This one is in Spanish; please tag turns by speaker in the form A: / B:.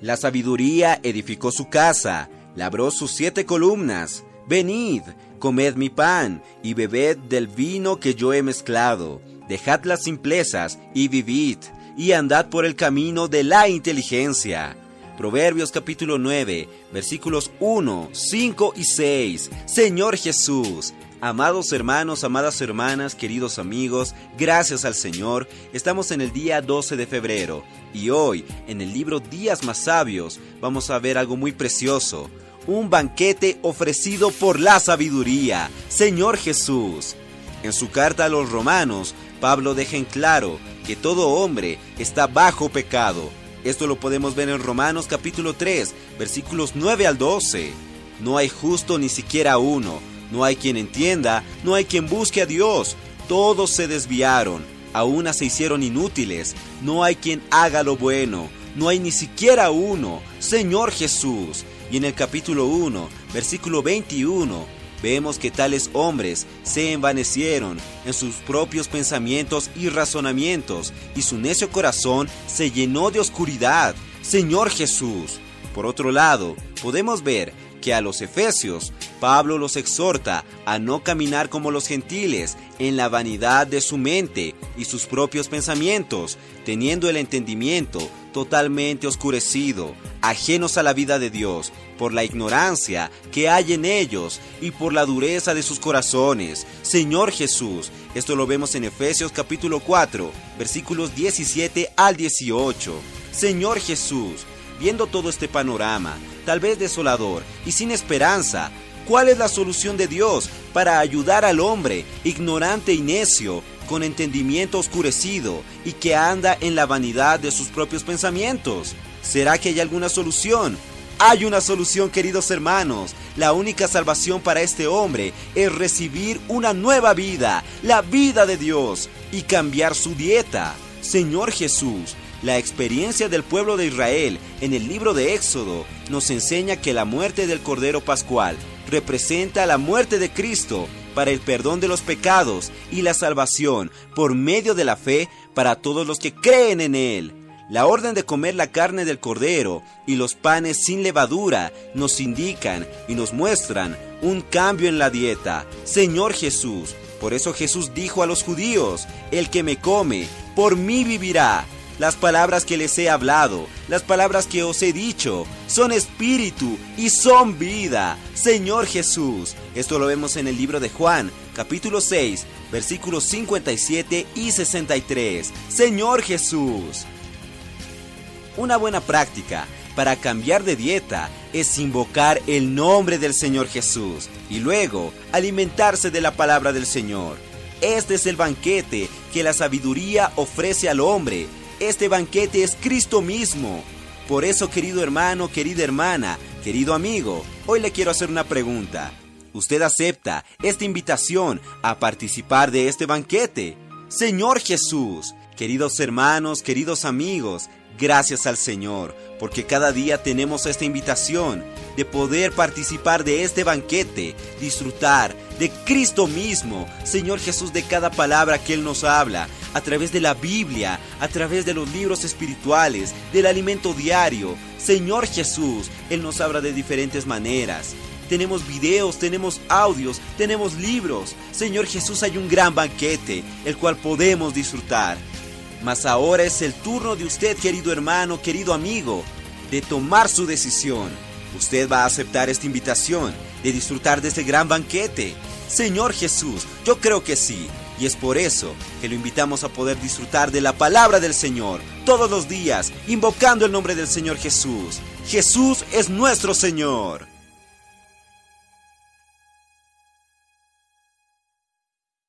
A: La sabiduría edificó su casa, labró sus siete columnas. Venid, comed mi pan y bebed del vino que yo he mezclado. Dejad las simplezas y vivid, y andad por el camino de la inteligencia. Proverbios capítulo 9, versículos 1, 5 y 6. Señor Jesús, Amados hermanos, amadas hermanas, queridos amigos, gracias al Señor, estamos en el día 12 de febrero y hoy, en el libro Días más Sabios, vamos a ver algo muy precioso, un banquete ofrecido por la sabiduría, Señor Jesús. En su carta a los romanos, Pablo deja en claro que todo hombre está bajo pecado. Esto lo podemos ver en Romanos capítulo 3, versículos 9 al 12. No hay justo ni siquiera uno no hay quien entienda, no hay quien busque a Dios. Todos se desviaron, a una se hicieron inútiles. No hay quien haga lo bueno, no hay ni siquiera uno. Señor Jesús. Y en el capítulo 1, versículo 21, vemos que tales hombres se envanecieron en sus propios pensamientos y razonamientos, y su necio corazón se llenó de oscuridad. Señor Jesús. Por otro lado, podemos ver que a los efesios Pablo los exhorta a no caminar como los gentiles en la vanidad de su mente y sus propios pensamientos, teniendo el entendimiento totalmente oscurecido, ajenos a la vida de Dios, por la ignorancia que hay en ellos y por la dureza de sus corazones. Señor Jesús, esto lo vemos en Efesios capítulo 4, versículos 17 al 18. Señor Jesús, viendo todo este panorama, tal vez desolador y sin esperanza, ¿cuál es la solución de Dios para ayudar al hombre ignorante y necio, con entendimiento oscurecido y que anda en la vanidad de sus propios pensamientos? ¿Será que hay alguna solución? Hay una solución, queridos hermanos. La única salvación para este hombre es recibir una nueva vida, la vida de Dios, y cambiar su dieta. Señor Jesús, la experiencia del pueblo de Israel en el libro de Éxodo nos enseña que la muerte del Cordero Pascual representa la muerte de Cristo para el perdón de los pecados y la salvación por medio de la fe para todos los que creen en Él. La orden de comer la carne del cordero y los panes sin levadura nos indican y nos muestran un cambio en la dieta. Señor Jesús, por eso Jesús dijo a los judíos, el que me come, por mí vivirá las palabras que les he hablado, las palabras que os he dicho, son espíritu y son vida. Señor Jesús. Esto lo vemos en el libro de Juan, capítulo 6, versículos 57 y 63. Señor Jesús. Una buena práctica para cambiar de dieta es invocar el nombre del Señor Jesús y luego alimentarse de la palabra del Señor. Este es el banquete que la sabiduría ofrece al hombre este banquete es Cristo mismo. Por eso, querido hermano, querida hermana, querido amigo, hoy le quiero hacer una pregunta. ¿Usted acepta esta invitación a participar de este banquete? Señor Jesús, queridos hermanos, queridos amigos, gracias al Señor, porque cada día tenemos esta invitación de poder participar de este banquete, disfrutar de Cristo mismo, Señor Jesús, de cada palabra que Él nos habla, a través de la Biblia, a través de los libros espirituales, del alimento diario. Señor Jesús, Él nos habla de diferentes maneras. Tenemos videos, tenemos audios, tenemos libros. Señor Jesús, hay un gran banquete, el cual podemos disfrutar. Mas ahora es el turno de usted, querido hermano, querido amigo, de tomar su decisión. Usted va a aceptar esta invitación de disfrutar de este gran banquete. Señor Jesús, yo creo que sí. Y es por eso que lo invitamos a poder disfrutar de la palabra del Señor todos los días, invocando el nombre del Señor Jesús. Jesús es nuestro Señor.